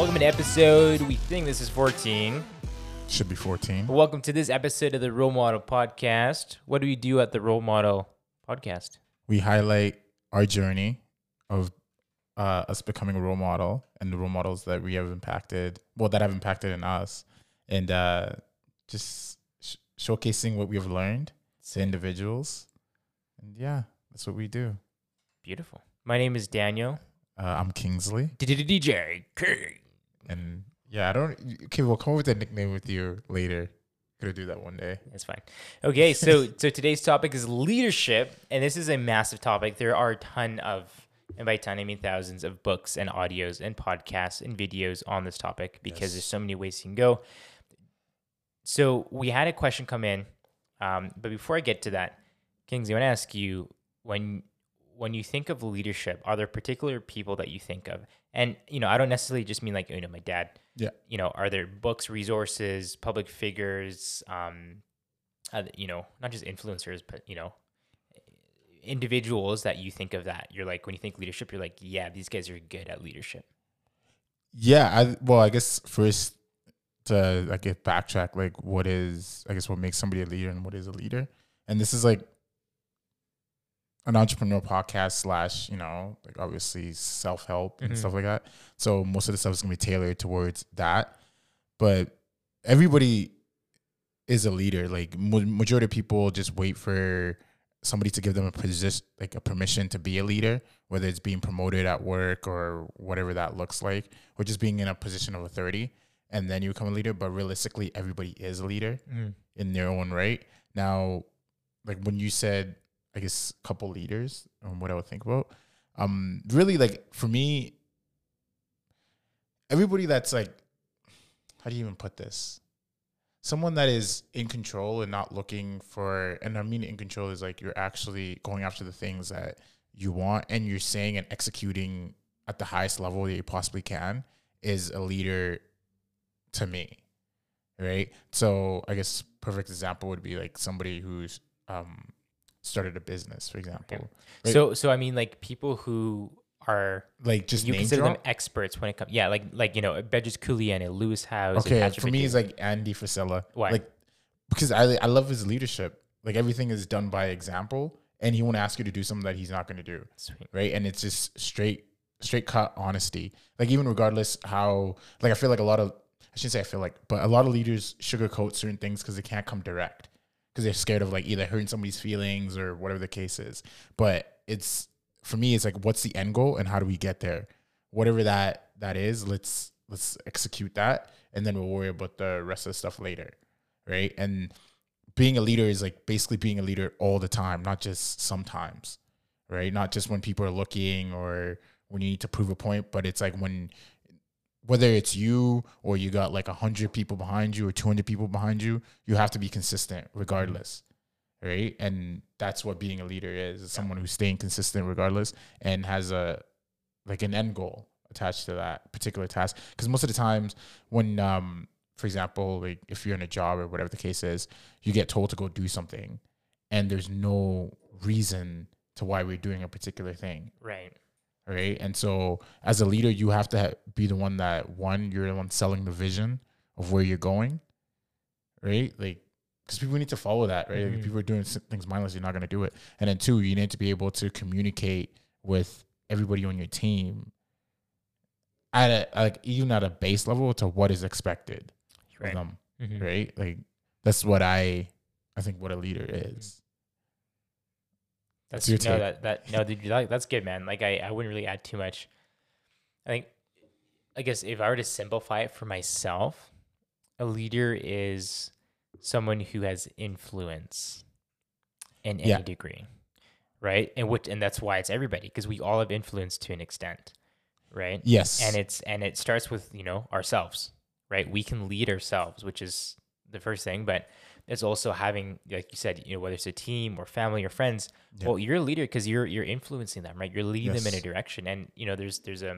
Welcome to episode, we think this is 14. Should be 14. Welcome to this episode of the Role Model Podcast. What do we do at the Role Model Podcast? We highlight our journey of uh, us becoming a role model and the role models that we have impacted, well, that have impacted in us, and uh, just sh- showcasing what we have learned to individuals. And yeah, that's what we do. Beautiful. My name is Daniel. Uh, I'm Kingsley. DJ King. And yeah, I don't. Okay, we'll come up with a nickname with you later. Gonna do that one day. That's fine. Okay, so so today's topic is leadership, and this is a massive topic. There are a ton of, and by ton I mean thousands of books and audios and podcasts and videos on this topic because Yes. there's so many ways you can go. So we had a question come in, um, but before I get to that, Kingsley, I want to ask you when when you think of leadership, are there particular people that you think of? And you know, I don't necessarily just mean like you know my dad. Yeah. You know, are there books, resources, public figures, um, uh, you know, not just influencers, but you know, individuals that you think of that you're like when you think leadership, you're like, yeah, these guys are good at leadership. Yeah, I well, I guess first to like get backtrack, like what is I guess what makes somebody a leader and what is a leader, and this is like an entrepreneur podcast slash you know like obviously self help and Mhm. stuff like that. So most of the stuff is gonna be tailored towards that, but everybody is a leader. Like majority of people just wait for somebody to give them a position, like a permission to be a leader, whether it's being promoted at work or whatever that looks like, or just being in a position of authority, and then you become a leader. But realistically, everybody is a leader in their own right. Now, like when you said, I guess a couple leaders, on what I would think about, um, really like for me, everybody that's like, how do you even put this? Someone that is in control and not looking for, and I mean in control is like you're actually going after the things that you want and you're saying and executing at the highest level that you possibly can is a leader to me right so i guess perfect example would be like somebody who's um started a business for example Right. So so I mean like people who are like just you consider drop them experts when it comes yeah like like you know Bedros Keuilian and Lewis Howes okay for me it's like andy Frisella. Why? like because i i love his leadership like everything is done by example and he won't ask you to do something that he's not going to do Sweet. right? And it's just straight, straight cut honesty. Like even regardless how, like I feel like a lot of, I shouldn't say I feel like, but a lot of leaders sugarcoat certain things because they can't come direct because they're scared of like either hurting somebody's feelings or whatever the case is. But it's for me, it's like what's the end goal and how do we get there? Whatever that that is, let's let's execute that, and then we'll worry about the rest of the stuff later, right? And being a leader is like basically being a leader all the time, not just sometimes right? Not just when people are looking or when you need to prove a point, but it's like when whether it's you or you got like 100 people behind you or 200 people behind you, you have to be consistent regardless. Right? And that's what being a leader is. Someone who's staying consistent regardless and has a like an end goal attached to that particular task because most of the times when um for example, like if you're in a job or whatever the case is, you get told to go do something and there's no reason to why we're doing a particular thing, Right. Right? And so, as a leader, you have to ha- be the one that one, you're the one selling the vision of where you're going, right? Like, because people need to follow that, right? Like, Mhm. if people are doing things mindless, you're not going to do it. And then two, you need to be able to communicate with everybody on your team at a like even at a base level to what is expected Right. of them, Mhm. right? Like that's what I I think what a leader is. That's your no, take. that that no, dude, that, that's good, man. Like I, I wouldn't really add too much. I think, I guess if I were to simplify it for myself, a leader is someone who has influence in any Yeah. degree, right? And which and that's why it's everybody because we all have influence to an extent, right? Yes. and it's and it starts with you know ourselves right we can lead ourselves which is the first thing but it's also having like you said you know whether it's a team or family or friends Yeah. well you're a leader because you're you're influencing them right you're leading them in a direction and you know there's there's a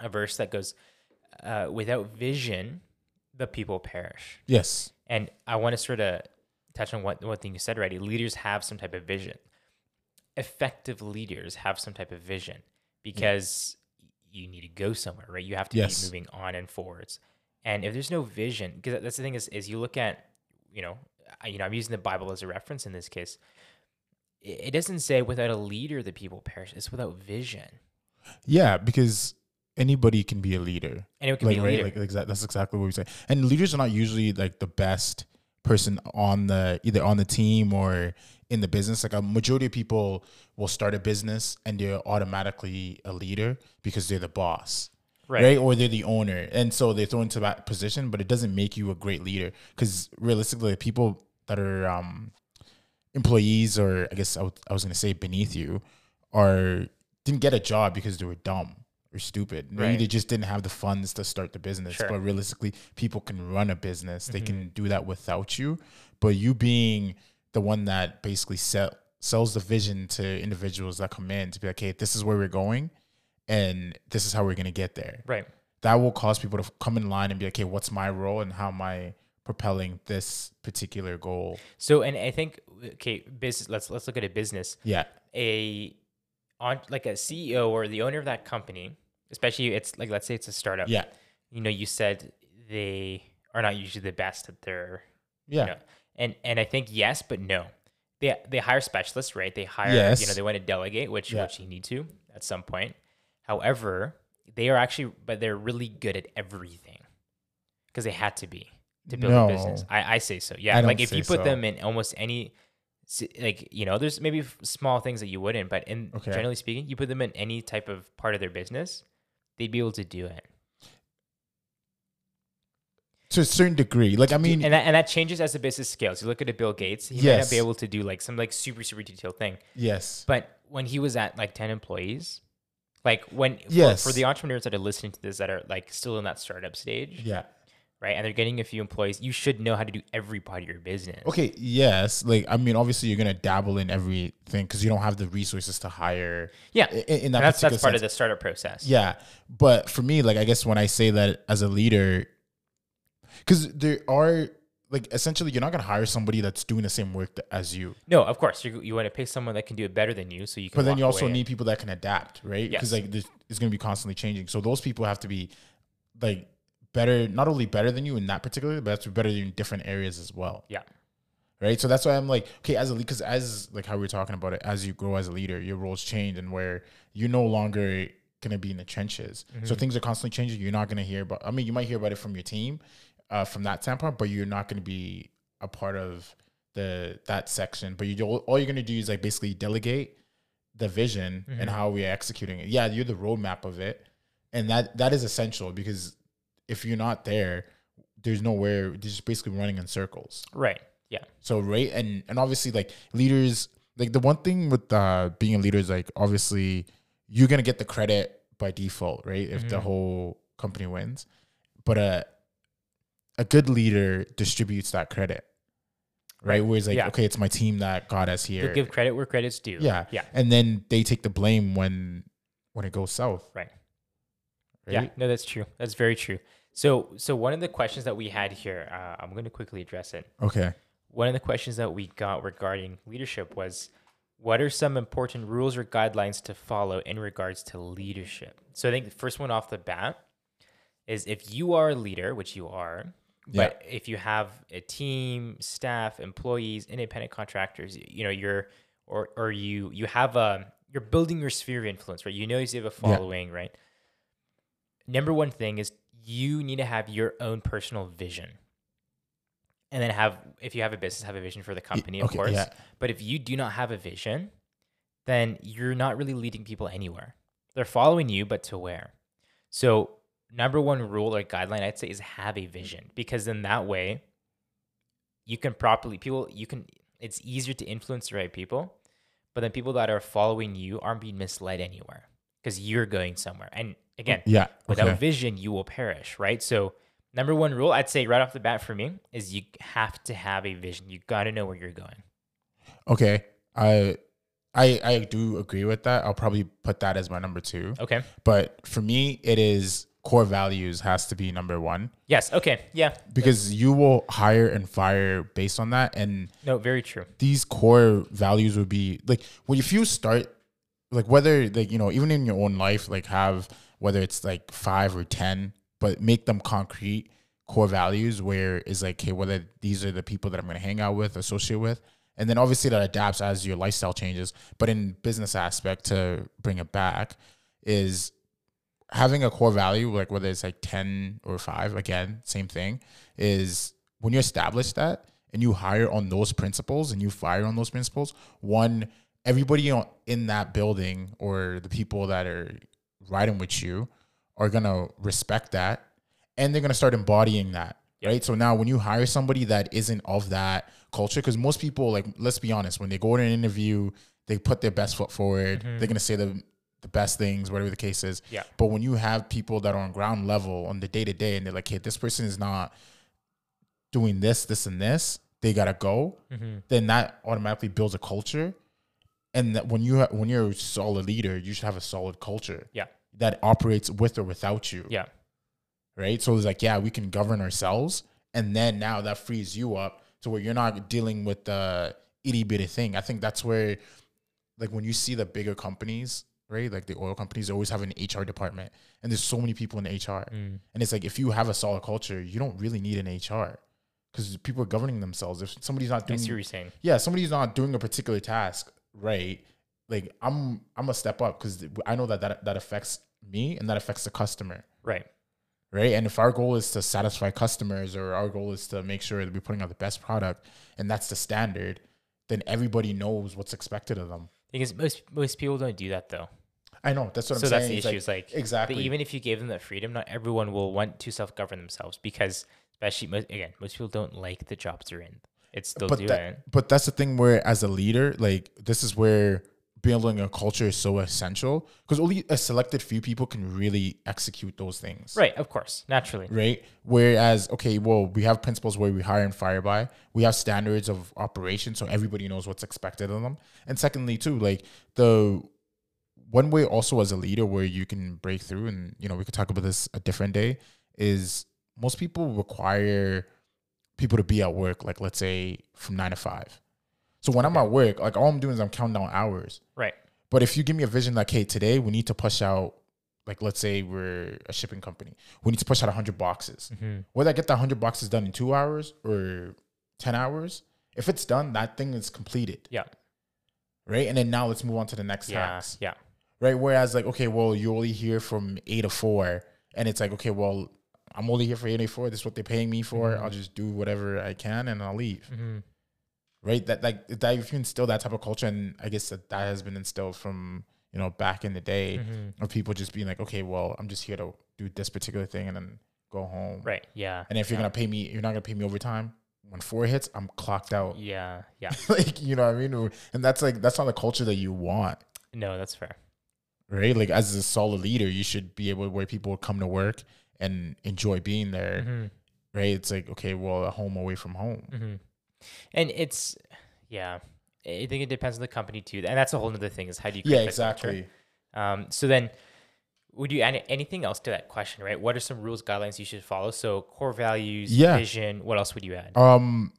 a verse that goes uh, without vision the people perish yes. and I want to sort of touch on what one thing you said already. Leaders have some type of vision. Effective leaders have some type of vision because you need to go somewhere, right? You have to Yes. be moving on and forwards. And if there's no vision, because that's the thing is, is you look at, you know, I, you know, I'm using the Bible as a reference in this case. It, doesn't say without a leader the people perish. It's without vision, Yeah, because anybody can be a leader. it can like be a right, leader. like exactly that's exactly what we say. And leaders are not usually like the best person on the either on the team or in the business. Like a majority of people will start a business and they're automatically a leader because they're the boss. Right. Right. Or they're the owner. And so they throw into that position, but it doesn't make you a great leader. Because realistically, people that are um employees or I guess I w- I was gonna say beneath you are didn't get a job because they were dumb or stupid. Maybe Right. they just didn't have the funds to start the business. Sure. But realistically, people can run a business. They Mm-hmm. can do that without you. But you being the one that basically sell, sells the vision to individuals that come in to be like, hey, this is where we're going and this is how we're gonna get there. right. That will cause people to come in line and be like, okay, what's my role and how am I propelling this particular goal? So, and I think, okay, business. Let's let's look at a business. Yeah. a on like a CEO or the owner of that company, especially it's like let's say it's a startup. Yeah. You know, you said they are not usually the best at their Yeah. you know, and and I think yes, but no. They they hire specialists, right? They hire Yes. you know, they want to delegate, which Yeah. which you need to at some point. However, they are actually but they're really good at everything. Because they had to be to build a business. I, I say so. Yeah. I Like if you put so. them in almost any like you know there's maybe small things that you wouldn't but in Okay. generally speaking you put them in any type of part of their business they'd be able to do it To a certain degree. Like I mean and that, and that changes as the business scales you look at a bill gates he might not be able to do like some like super super detailed thing yes. but when he was at like 10 employees like when for- Yes. for, the entrepreneurs that are listening to this that are like still in that startup stage Yeah. right and they're getting a few employees you should know how to do every part of your business Okay, yes. Like I mean, obviously you're gonna dabble in everything because you don't have the resources to hire. yeah In, in that that's that's part of the startup process Yeah, but for me, like I guess when I say that as a leader, because there are like essentially you're not gonna hire somebody that's doing the same work as you, no of course you, you want to pay someone that can do it better than you so you can but then you also need people that can adapt, right? Because Yes. like this is gonna be constantly changing. So those people have to be like better, not only better than you in that particular, but to better in different areas as well. yeah right? So that's why I'm like, okay, as a lead because as like how we are talking about it, as you grow as a leader, your roles change, and where you're no longer gonna be in the trenches. So mm-hmm. things are constantly changing. You're not gonna hear about. I mean, you might hear about it from your team, uh, from that standpoint, but you're not gonna be a part of the that section. But you all you're gonna do is like basically delegate the vision and how we're executing it. Yeah, you're the roadmap of it, and that that is essential because if you're not there, there's nowhere. They're just basically running in circles. right yeah So right and and obviously like leaders like the one thing with uh being a leader is like obviously you're gonna get the credit by default, right? If the whole company wins. But a a good leader distributes that credit. Right? Where it's like, Yeah. okay, it's my team that got us You'll here. give credit where credit's due yeah. yeah And then they take the blame when when it goes south. Right. Right? Yeah, no, that's true. That's very true. So, so one of the questions that we had here, uh, I'm going to quickly address it. Okay. One of the questions that we got regarding leadership was, what are some important rules or guidelines to follow in regards to leadership? So, I think the first one off the bat is if you are a leader, which you are, but if you have a team, staff, employees, independent contractors, you know, you're or or you you have a you're building your sphere of influence, right? You know you have a following, right? Number one thing is you need to have your own personal vision. And then have if you have a business, have a vision for the company, of course. yeah. But if you do not have a vision, then you're not really leading people anywhere. They're following you, but to where? So, number one rule or guideline I'd say is have a vision because in that way you can properly people you can it's easier to influence the right people, but then people that are following you aren't being misled anywhere because you're going somewhere. And again, Yeah. without Okay. vision, you will perish, right? So, number one rule I'd say right off the bat for me is you have to have a vision. You got to know where you're going. Okay. I I I do agree with that. I'll probably put that as my number two. Okay. But for me, it is core values has to be number one Yes. Okay. Yeah. because you will hire and fire based on that. And No, very true. these core values would be like, well, if you start, like, whether, like, you know, even in your own life, like, have whether it's like five or ten, but make them concrete core values where is like, okay, whether these are the people that I'm gonna hang out with, associate with. And then obviously that adapts as your lifestyle changes. But in business aspect, to bring it back, is having a core value, like whether it's like 10 or five, again, same thing, is when you establish that and you hire on those principles and you fire on those principles, one, everybody in that building or the people that are riding with you are gonna respect that and they're gonna start embodying that. Yep. Right. So now when you hire somebody that isn't of that culture, because most people, like, let's be honest, when they go to an interview, they put their best foot forward. Mm-hmm. They're gonna say the the best things, whatever the case is. Yeah. But when you have people that are on ground level on the day to day and they're like, hey, this person is not doing this, this, and this, they gotta go, Mm-hmm. then that automatically builds a culture. And that when you ha- when you're a solid leader, you should have a solid culture Yeah. that operates with or without you. Yeah. Right. So it's like, yeah, we can govern ourselves. And then now that frees you up to where you're not dealing with the itty bitty thing. I think that's where like when you see the bigger companies, right? Like the oil companies always have an HR department. And there's so many people in HR. Mm. And it's like if you have a solid culture, you don't really need an HR. Because people are governing themselves. If somebody's not I doing see what you're saying. yeah, somebody's not doing a particular task right, like I'm I'm a step up because I know that, that that affects me and that affects the customer, Right. right? And if our goal is to satisfy customers or our goal is to make sure that we're putting out the best product and that's the standard, then everybody knows what's expected of them. Because most most people don't do that though. I know that's what so I'm that's saying. the It's issue. like- is like exactly. But even if you gave them that freedom, not everyone will want to self govern themselves because, especially most, again, most people don't like the jobs they're in. It's still but doing that, it. but that's the thing where as a leader, like this is where building a culture is so essential because only a selected few people can really execute those things. Right. Of course. Naturally. right? Whereas, okay, well, we have principles where we hire and fire by. We have standards of operation, so everybody knows what's expected of them. And secondly, too, like the one way also as a leader where you can break through, and you know, we could talk about this a different day, is most people require people to be at work, like let's say from nine to five. So when I'm at work, like all I'm doing is I'm counting down hours. Right. But if you give me a vision like, hey, today we need to push out, like, let's say we're a shipping company, we need to push out 100 boxes. Mm-hmm. Whether I get the 100 boxes done in two hours or 10 hours, if it's done, that thing is completed, Yeah. right? And then now let's move on to the next Yeah. task, Yeah. right? Whereas, like, okay, well, you're only here from eight to four, and it's like, okay, well, I'm only here for eight to four. This is what they're paying me for. Mhm. I'll just do whatever I can and I'll leave, Mm-hmm. Right? That like that if you instill that type of culture, and I guess that that has been instilled from you know back in the day Mm-hmm. of people just being like, okay, well, I'm just here to do this particular thing and then go home. Right. Yeah. And if you're yeah. gonna pay me, you're not gonna pay me overtime. When four hits, I'm clocked out. Yeah. Yeah. like you know what I mean? And that's like that's not the culture that you want, No, that's fair. right? Like as a solid leader, you should be able where people come to work and enjoy being there, Mm-hmm. right? It's like okay, well, a home away from home. Mm-hmm. And it's, yeah, I think it depends on the company too. And that's a whole other thing is how do you create Yeah, exactly. Um, so then, would you add anything else to that question? Right? What are some rules, guidelines you should follow? So core values, Yeah. vision. What else would you add? Um,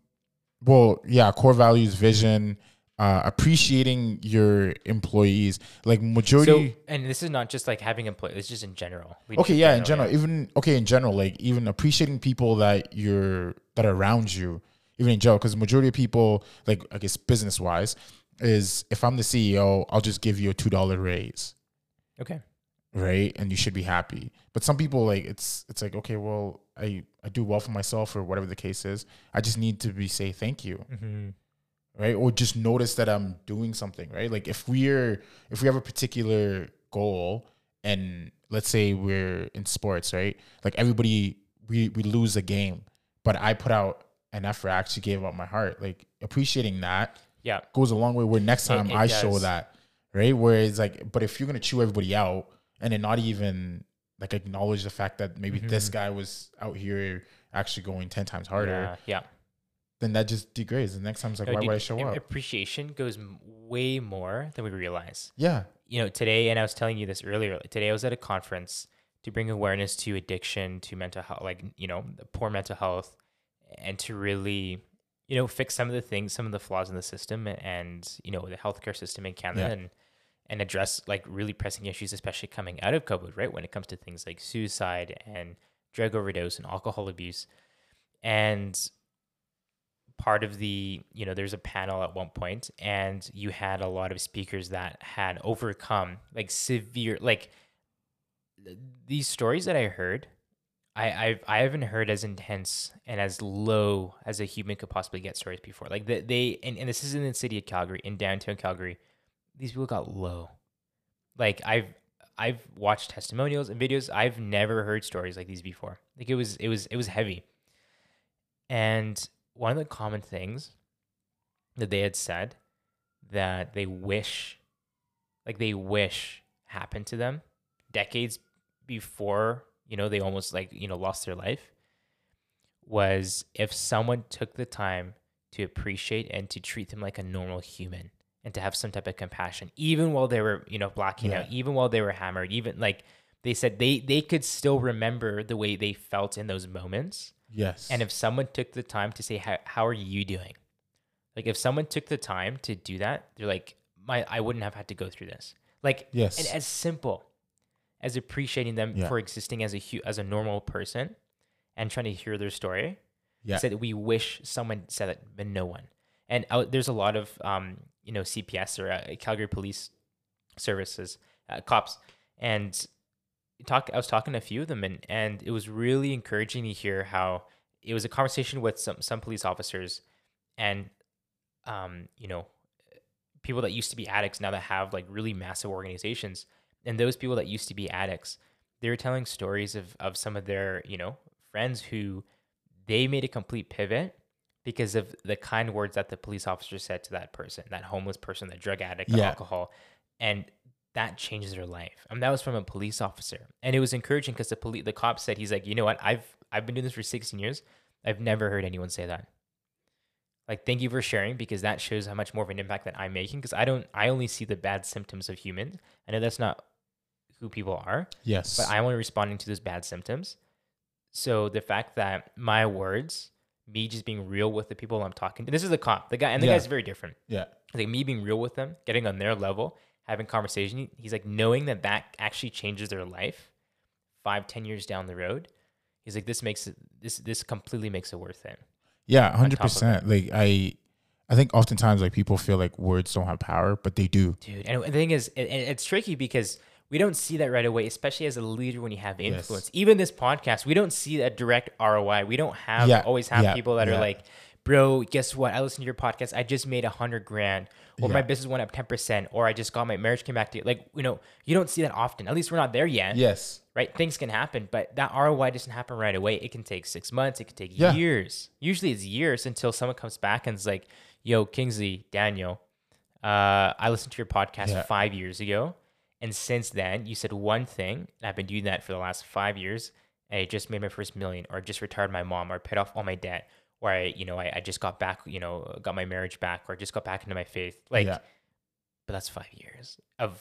well, yeah, core values, vision, uh, appreciating your employees. Like so, majority. and this is not just like having employees; it's just in general. okay, yeah, in general, even okay, in general, like even appreciating people that you're that are around you, even in general, because majority of people, like I guess business wise, is if I'm the CEO, I'll just give you a two dollar raise, Okay. right? And you should be happy. But some people like it's it's like okay, well, I I do well for myself or whatever the case is. I just need to be say thank you. Mm-hmm. right or just notice that i'm doing something right like if we're if we have a particular goal and let's say we're in sports right like everybody we we lose a game but i put out effort i actually gave up my heart like appreciating that Yeah. goes a long way where next time it i show that right where it's like but if you're gonna chew everybody out and then not even like acknowledge the fact that maybe this Mhm. guy was out here actually going 10 times harder Yeah. Yeah. then that just degrades the next time it's like No, why dude, would i show up Appreciation goes way more than we realize. yeah You know, today, and I was telling you this earlier. Today, I was at a conference to bring awareness to addiction, to mental health, like you know, poor mental health, and to really, you know, fix some of the things, some of the flaws in the system, and you know, the healthcare system in Canada, Yeah. and and address like really pressing issues, especially coming out of COVID, right? When it comes to things like suicide and drug overdose and alcohol abuse. And part of the, you know, there's a panel at one point, and you had a lot of speakers that had overcome like severe, like these stories that I heard. I, I've I haven't heard as intense and as low as a human could possibly get stories before. Like they, they and, and this is in the city of Calgary, in downtown Calgary these people got low. Like I've I've watched testimonials and videos. I've never heard stories like these before. Like it was it was it was heavy. And one of the common things that they had said that they wish like they wish happened to them decades before, you know, they almost like, you know, lost their life was if someone took the time to appreciate and to treat them like a normal human and to have some type of compassion, even while they were, you know, blacking Yeah. out, even while they were hammered, even like they said they they could still remember the way they felt in those moments. Yes. And if someone took the time to say, how, how are you doing? Like if someone took the time to do that, they're like, my I wouldn't have had to go through this. Like Yes. and as simple as appreciating them Yeah. for existing as a hu- as a normal person and trying to hear their story yeah. said we wish someone said it, but no one. And out, there's a lot of um, you know CPS or uh, Calgary Police Services uh, cops, and talk. I was talking to a few of them, and and it was really encouraging to hear how it was a conversation with some some police officers, and um, you know, people that used to be addicts now that have like really massive organizations, and those people that used to be addicts, they were telling stories of of some of their you know friends who they made a complete pivot because of the kind words that the police officer said to that person, that homeless person, that drug addict, the Yeah. alcohol, and that changes their life. And that was from a police officer, and it was encouraging because the police, the cop said, he's like, you know what, I've I've been doing this for 16 years, I've never heard anyone say that. Like, thank you for sharing because that shows how much more of an impact that I'm making. Because I don't, I only see the bad symptoms of humans. I know that's not who people are, yes. but I'm only responding to those bad symptoms. So the fact that my words, me just being real with the people I'm talking to, this is the cop, the guy, and the Yeah. guy's very different. yeah. Like me being real with them, getting on their level, having conversation. He's like knowing that that actually changes their life five, ten years down the road. He's like, this makes it, this, this completely makes it worth it. Yeah, hundred percent. Like I, I think oftentimes like people feel like words don't have power, but they do. dude. And the thing is, it, it- it's tricky because we don't see that right away, especially as a leader when you have Yes. influence. Even this podcast, we don't see a direct ROI. We don't have Yeah, always have yeah, people that are like, bro, guess what? I listened to your podcast. I just made a hundred grand, or my business went up ten percent, or I just got my marriage came back to you. like you know you don't see that often. At least we're not there yet, Yes. right? Things can happen, but that ROI doesn't happen right away. It can take six months. It can take Yeah. years. Usually, it's years until someone comes back and is like, "Yo, Kingsley, Daniel, uh, I listened to your podcast Yeah. five years ago, and since then, you said one thing, and I've been doing that for the last five years, I just made my first million, or I just retired my mom, or paid off all my debt, or I, you know, I, I just got back, you know, got my marriage back, or I just got back into my faith. Like, yeah. but that's five years of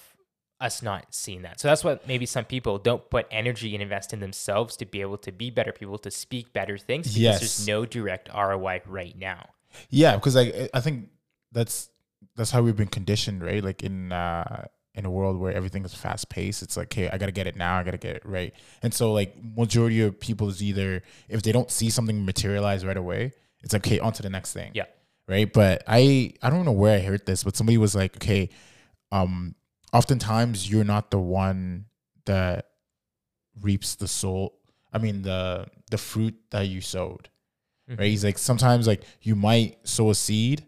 us not seeing that. So that's what maybe some people don't put energy and invest in themselves to be able to be better people, to speak better things because Yes. there's no direct ROI right now. Yeah, because I- I think that's that's how we've been conditioned, right? Like in uh in a world where everything is fast paced, it's like, hey, I gotta get it now, I gotta get it right. And so like majority of people is either if they don't see something materialize right away, it's like, okay, on to the next thing. Yeah. Right. But I I don't know where I heard this, but somebody was like, okay, um, oftentimes you're not the one that reaps the soul. I mean the the fruit that you sowed Mhm. right? He's like sometimes like you might sow a seed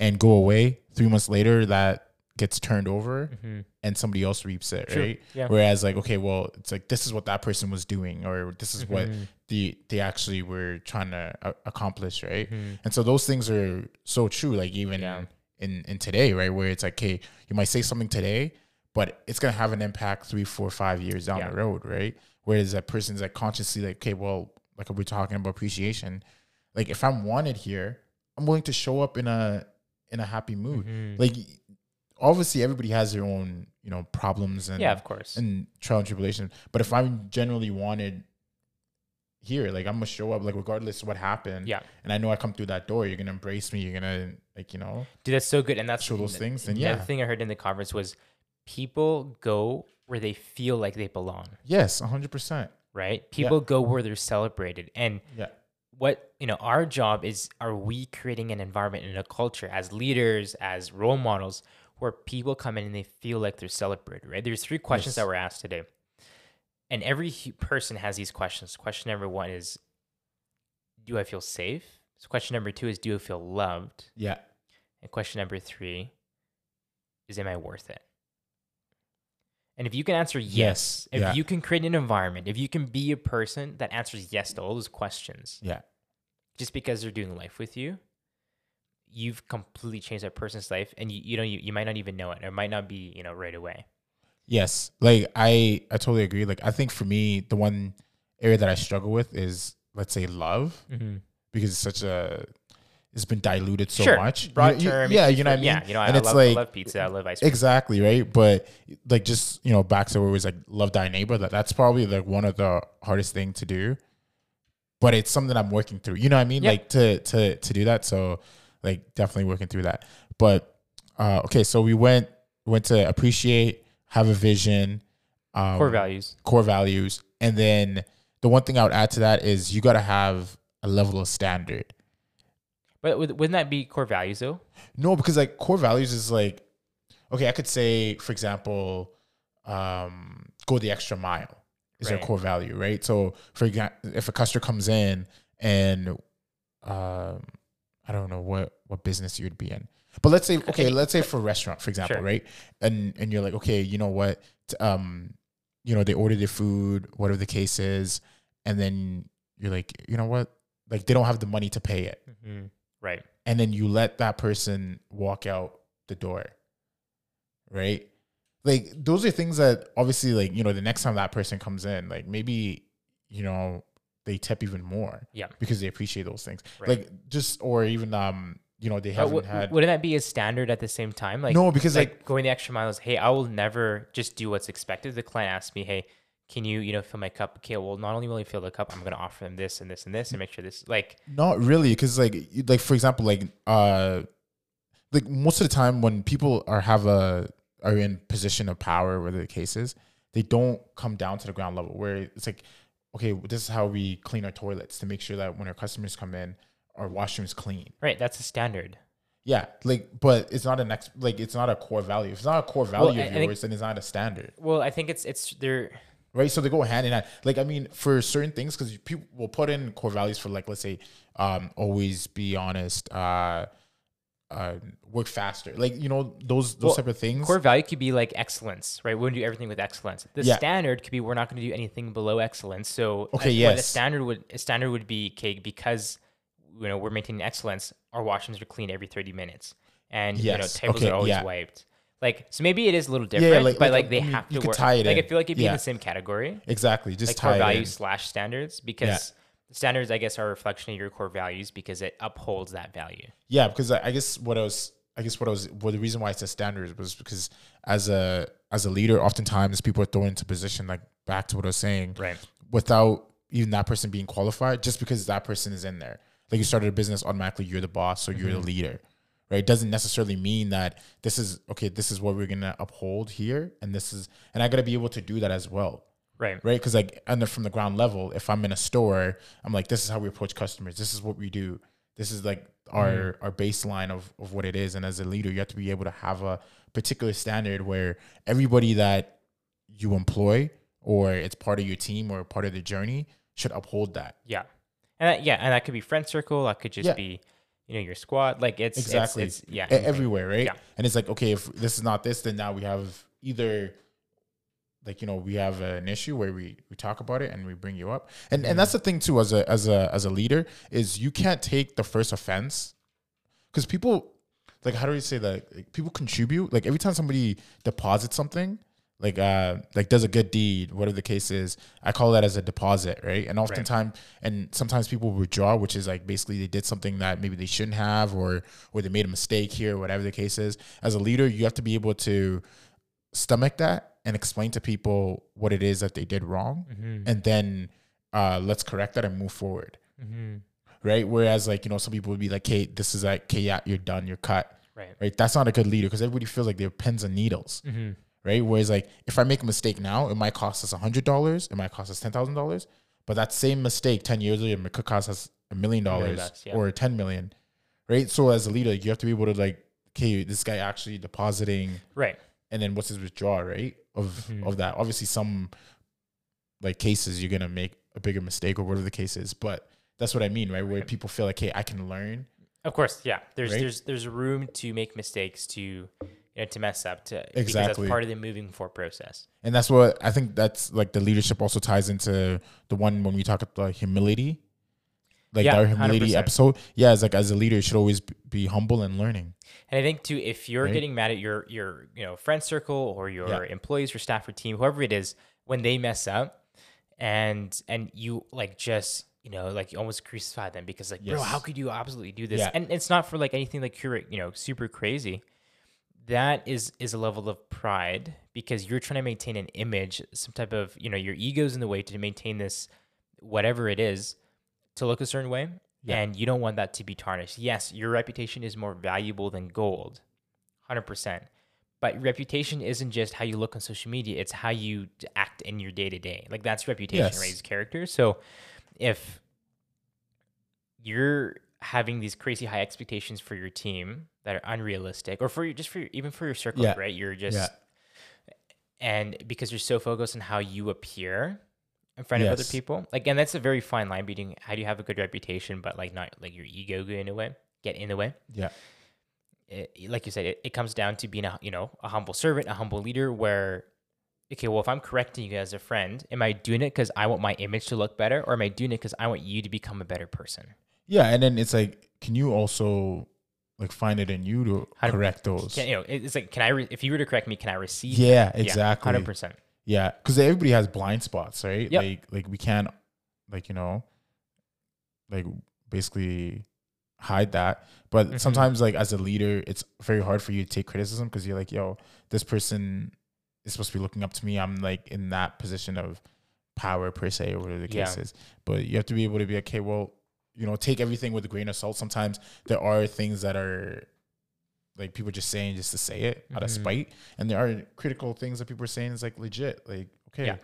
and go away. Three months later, that gets turned over Mhm. and somebody else reaps it, True. right? Yeah. Whereas like okay, well, it's like this is what that person was doing, or this is what Mhm. the they actually were trying to uh, accomplish, right? Mhm. And so those things are so true. Like even Yeah. in in today, right, where it's like, hey, you might say something today, but it's gonna have an impact three, four, five years down Yeah. the road, right? Whereas that person's like consciously like, okay, well, like we're talking about appreciation. Like if I'm wanted here, I'm willing to show up in a in a happy mood. Mhm. Like obviously everybody has their own, you know, problems and yeah, of course. and trial and tribulation. But if I'm generally wanted here, like I'm gonna show up, like regardless of what happened. Yeah. And I know I come through that door, you're gonna embrace me. You're gonna like, you know, Dude, that's so good. And that's show those things. The yeah, the thing I heard in the conference was people go where they feel like they belong, Yes, hundred percent. right? People go where they're celebrated. And Yeah. what, you know, our job is are we creating an environment and a culture as leaders, as role models where people come in and they feel like they're celebrated, right? There's three questions Yes. that were asked today. And every person has these questions. Question number 1 is do I feel safe? So question number 2 is do I feel loved? Yeah. And question number three is Am I worth it? And if you can answer yes, Yes, if yeah. you can create an environment, if you can be a person that answers yes to all those questions, Yeah. just because they're doing life with you, you've completely changed that person's life, and you you know you, you might not even know it, or it might not be you know right away. Yes. Like I I totally agree. Like I think for me, the one area that I struggle with is let's say love Mm-hmm. because it's such a it's been diluted so sure, much. broad You- you- term. yeah, you know what I mean. Yeah, you know, and I it's love, like I love pizza, I love ice cream. exactly right. But like just you know back to where it was like love thy neighbor. That that's probably like one of the hardest thing to do. But it's something I'm working through. You know what I mean? Yep. Like to to to do that. So like definitely working through that. But uh, okay, so we went went to appreciate, have a vision, um, Core values. core values, and then the one thing I would add to that is you got to have a level of standard. But would- wouldn't that be core values though? No, because like core values is like, okay, I could say, for example, um, go the extra mile is Right. their core value, right? So, for example, if a customer comes in and, um, I don't know what what business you would be in, but let's say, okay, let's say for a restaurant, for example, Sure. right? And and you're like, okay, you know what, um, you know, they order their food, whatever the case is, and then you're like, you know what, like they don't have the money to pay it hmm Right. and then you let that person walk out the door right like those are things that obviously like you know the next time that person comes in like maybe you know they tip even more Yeah. because they appreciate those things Right. like just or even um you know they haven't w- had wouldn't that be a standard at the same time? Like no because like, like, going the extra mile is, hey, I will never just do what's expected. The client asks me, hey, can you, you know, fill my cup? Okay, well, not only will you fill the cup, I'm going to offer them this and this and this and make sure this, like, Not really, because like like for example, like uh, like most of the time when people are have a are in position of power, whatever the case is, they don't come down to the ground level where it's like, okay, this is how we clean our toilets to make sure that when our customers come in, our washrooms clean. right, that's a standard. Yeah, like, but it's not an ex like it's not a core value. If it's not a core value I of yours, then it's not a standard. Well, I think it's, it's, they're, right? So they go hand in hand. Like I mean, for certain things, because people will put in core values for like let's say, um, always be honest, uh, uh, work faster, like you know those those Well, type of things. core value could be like excellence, right? We want to do everything with excellence. The Yeah. standard could be we're not going to do anything below excellence. So Okay, what a yes. standard would a standard would be okay because you know we're maintaining excellence. Our washrooms are clean every thirty minutes, and you know tables okay, are always yeah. wiped. Like so, maybe it is a little Yeah, different, like- but like, like, they have to you work. tie it like in. I feel like it'd be in the same category, exactly, just like tie core it values in. slash standards, because standards I guess are a reflection of your core values because it upholds that value. Yeah, because I, I guess what I was, I guess what I was, well, the reason why it's a standard was because as a as a leader, oftentimes people are thrown into position like back to what I was saying, Right. without even that person being qualified, just because that person is in there. Like you started a business, automatically you're the boss, so you're Mm-hmm. the leader, right? It doesn't necessarily mean that this is okay. This is what we're gonna uphold here, and this is, and I gotta be able to do that as well, Right. right? Because like, and then from the ground level, if I'm in a store, I'm like, this is how we approach customers. This is what we do. This is like our Mm-hmm. our baseline of of what it is. And as a leader, you have to be able to have a particular standard where everybody that you employ or it's part of your team or part of the journey should uphold that. Yeah, and that, yeah, and that could be friend circle. That could just Yeah. be, you know, your squad. Like it's Exactly. It's, it's yeah, everywhere, right? Yeah. And it's like, okay, if this is not this, then now we have either like you know we have an issue where we we talk about it and we bring you up. And and that's the thing too as a as a as a leader is you can't take the first offense because people like how do you say that? Like, people contribute. Like every time somebody deposits something like uh like does a good deed whatever the case is i call that as a deposit right? And oftentimes and sometimes people withdraw which is like basically they did something that maybe they shouldn't have or or they made a mistake here whatever the case is. As a leader you have to be able to stomach that and explain to people what it is that they did wrong Mm-hmm. and then uh let's correct that and move forward Mm-hmm. right whereas like you know some people would be like hey this is like okay yeah you're done you're cut Right. right that's not a good leader because everybody feels like they're pins and needles Mm-hmm. right? Whereas like if I make a mistake now, it might cost us a hundred dollars, it might cost us ten thousand dollars, but that same mistake ten years later it could cost us a million dollars or ten million, right? So as a leader, you have to be able to like, okay, this guy actually depositing, Right. And then what's his withdrawal, right? Of Mhm. of that. Obviously, some like cases you're gonna make a bigger mistake or whatever the case is, but that's what I mean, right? Where Right. people feel like, hey, I can learn. Of course, yeah. There's Right? there's there's room to make mistakes to you know to mess up to because Exactly. that's part of the moving forward process. And that's what I think that's like the leadership also ties into the one when we talk about the humility. Like Yeah, our humility 100%. episode. Yeah, it's like as a leader, you should always be humble and learning. And I think too, if you're Right? getting mad at your your you know friend circle or your Yeah. employees, your staff or team, whoever it is, when they mess up, and and you like just you know like you almost crucify them because like bro, how could you absolutely do this? Yeah. And it's not for like anything like you're you know super crazy. That is is a level of pride because you're trying to maintain an image, some type of you know your ego's in the way to maintain this whatever it is to look a certain way Yeah. and you don't want that to be tarnished. Yes, your reputation is more valuable than gold. 100%. But reputation isn't just how you look on social media, it's how you act in your day to day. Like that's reputation, Yes. right? Is character. So if you're having these crazy high expectations for your team that are unrealistic or for your, just for your, even for your circle, Yeah. right? You're just Yeah. and because you're so focused on how you appear in front of other people like and that's a very fine line between how do you have a good reputation but like not like your ego get in the way get in the way Yeah. it, like you said it, it comes down to being a you know a humble servant a humble leader where okay well if i'm correcting you as a friend am i doing it because i want my image to look better or am i doing it because i want you to become a better person Yeah. And then it's like, can you also like find it in you to correct those? can, you know it's like can i re- if you were to correct me can i receive Yeah, Yeah, exactly. 100% Yeah, because everybody has blind spots, right? Yep. Like, like we can't, like you know, like basically hide that. But Mhm. sometimes, like as a leader, it's very hard for you to take criticism because you're like, yo, this person is supposed to be looking up to me. I'm like in that position of power per se, or whatever the case Yeah. is. But you have to be able to be okay. Well, you know, take everything with a grain of salt. Sometimes there are things that are like people just saying just to say it out of Mhm. spite, and there are critical things that people are saying is like legit. Like, okay, Yeah.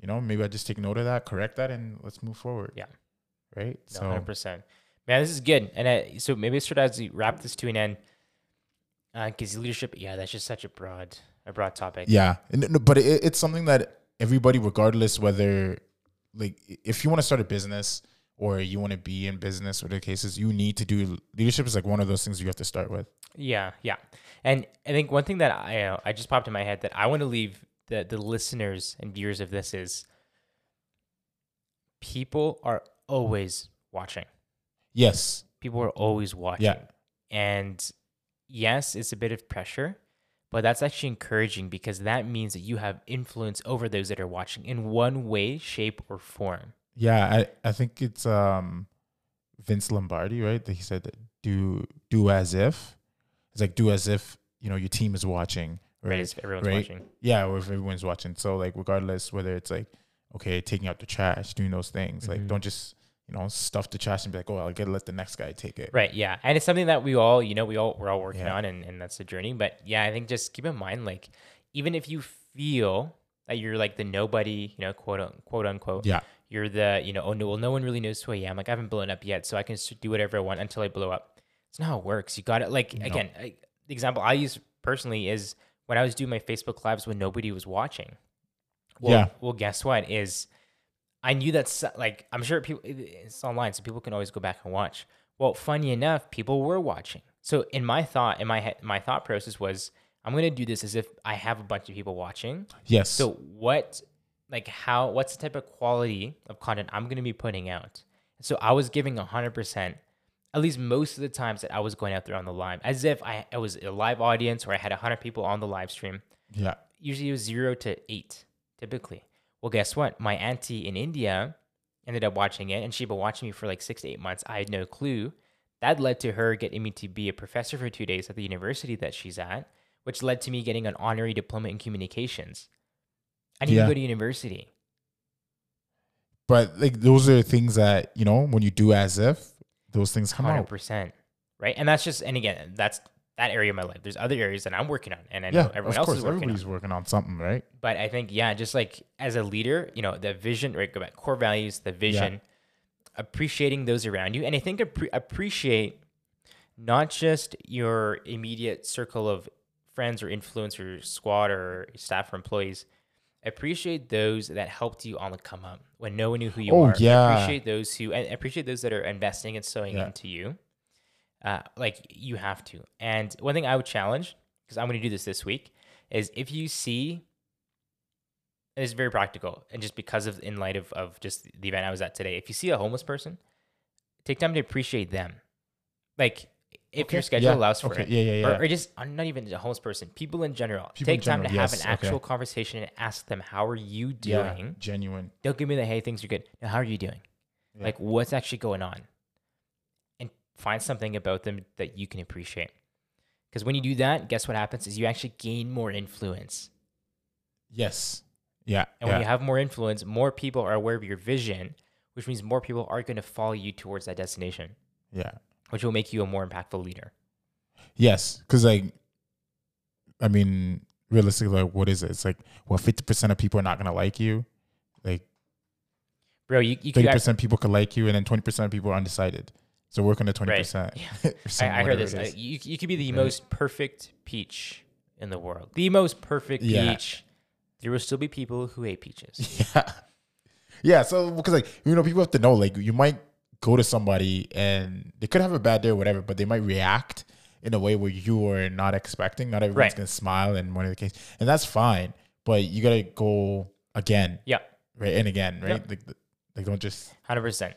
you know, maybe I just take note of that, correct that, and let's move forward. Yeah. right. No, So 100%. Man, this is good. And uh, so maybe I should as we wrap this to an end, because leadership, yeah, that's just such a broad, a broad topic. yeah, and, but it, it's something that everybody, regardless whether like if you want to start a business or you want to be in business, whatever the case is, you need to do leadership is like one of those things you have to start with. Yeah, yeah. And I think one thing that I uh, I just popped in my head that I want to leave the the listeners and viewers of this is people are always watching. Yes. People are always watching. Yeah. And yes, it's a bit of pressure, but that's actually encouraging because that means that you have influence over those that are watching in one way, shape, or form. Yeah, I, I think it's um Vince Lombardi, right? That he said that do do as if. It's like do as if, you know, your team is watching. Right? Right. As everyone's right. watching. Yeah, or if everyone's watching. So like regardless whether it's like, okay, taking out the trash, doing those things. Like Mhm. don't just, you know, stuff the trash and be like, Oh, I'll get let the next guy take it. Right. Yeah. And it's something that we all, you know, we all, we're all working Yeah. on and, and that's the journey. But yeah, I think just keep in mind, like, even if you feel that you're like the nobody, you know, quote, un- quote unquote, Yeah. You're the, you know, oh no, well, no one really knows who I am. Like, I haven't blown up yet. So I can just do whatever I want until I blow up. It's not how it works. You got it. Like, No. again, I, the example I use personally is when I was doing my Facebook lives when nobody was watching. Well, Yeah. Well, guess what? Is I knew that's like I'm sure people it's online, so people can always go back and watch. Well, funny enough, people were watching. So in my thought, in my head, my thought process was, I'm gonna do this as if I have a bunch of people watching. Yes. So what, like how, what's the type of quality of content I'm gonna be putting out? So I was giving hundred percent, at least most of the times that I was going out there on the live, as if I, I was a live audience or I had hundred people on the live stream yeah. usually it was zero to eight, typically. Well, guess what? My auntie in India ended up watching it, and she'd been watching me for like six to eight months. I had no clue. That led to her getting me to be a professor for two days at the university that she's at, which led to me getting an honorary diploma in communications. I didn't Yeah. even go to university. But like those are things that, you know, when you do as if, those things come Hundred out. percent, right? And that's just, and again, that's that area of my life. There's other areas that I'm working on, and I Yeah, know everyone else course, is working on. everybody's working on something, right? But I think, yeah, just like as a leader, you know, the vision, right? Go back, core values, the vision, appreciating those around you. And I think appre- appreciate not just your immediate circle of friends or influencers, squad or staff or employees. Appreciate those that helped you on the come up when no one knew who you Oh, are. yeah. Appreciate those who, and appreciate those that are investing and sowing Yeah. into you. Uh, like you have to. And one thing I would challenge, because I'm going to do this this week, is if you see and it's very practical and just because of in light of, of just the event i was at today if you see a homeless person take time to appreciate them like if Okay, your schedule yeah, allows for okay, it yeah, yeah, yeah. Or, or just uh, not even a homeless person people in general People in take time to general, have an actual okay. conversation and ask them how are you Yeah, doing genuine. don't give me the hey things are good now how are you doing Yeah. like what's actually going on and find something about them that you can appreciate because when you do that guess what happens is you actually gain more influence Yes. Yeah. And yeah. when you have more influence, more people are aware of your vision, which means more people are going to follow you towards that destination, yeah. Which will make you a more impactful leader. Yes, because like, I mean, realistically, like, what is it? It's like, well, fifty percent of people are not gonna like you. Like, Bro, you, you thirty percent people could like you, and then twenty percent of people are undecided. So work on the twenty Right. percent. I, I heard this. Uh, you, you could be the Right. most perfect peach in the world. The most perfect Yeah. peach. There will still be people who hate peaches. Yeah. Yeah. So because like you know people have to know like you might go to somebody and they could have a bad day or whatever, but they might react in a way where you are not expecting. Not everyone's Right. gonna smile in one of the cases, and that's fine. But you gotta go again, Yeah, right, and again, right. Yep. Like, like don't just. 100%.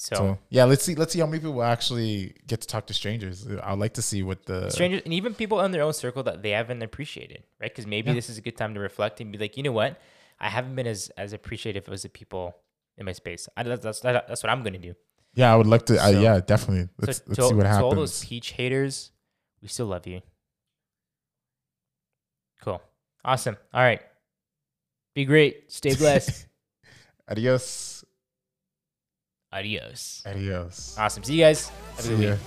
So, So yeah, let's see. Let's see how many people actually get to talk to strangers. I'd like to see what the strangers and even people in their own circle that they haven't appreciated, right? Because maybe Yeah. this is a good time to reflect and be like, you know what? I haven't been as, as appreciative as the people in my space. I, that's, that's, that's what I'm going to do. Yeah, I would like to. uh, yeah, definitely. Let's so let's to, see what to happens. all those peach haters, we still love you. Cool. Awesome. All right. Be great. Stay blessed. Adios. Adios. Adios. Awesome. See you guys. Have a See good week.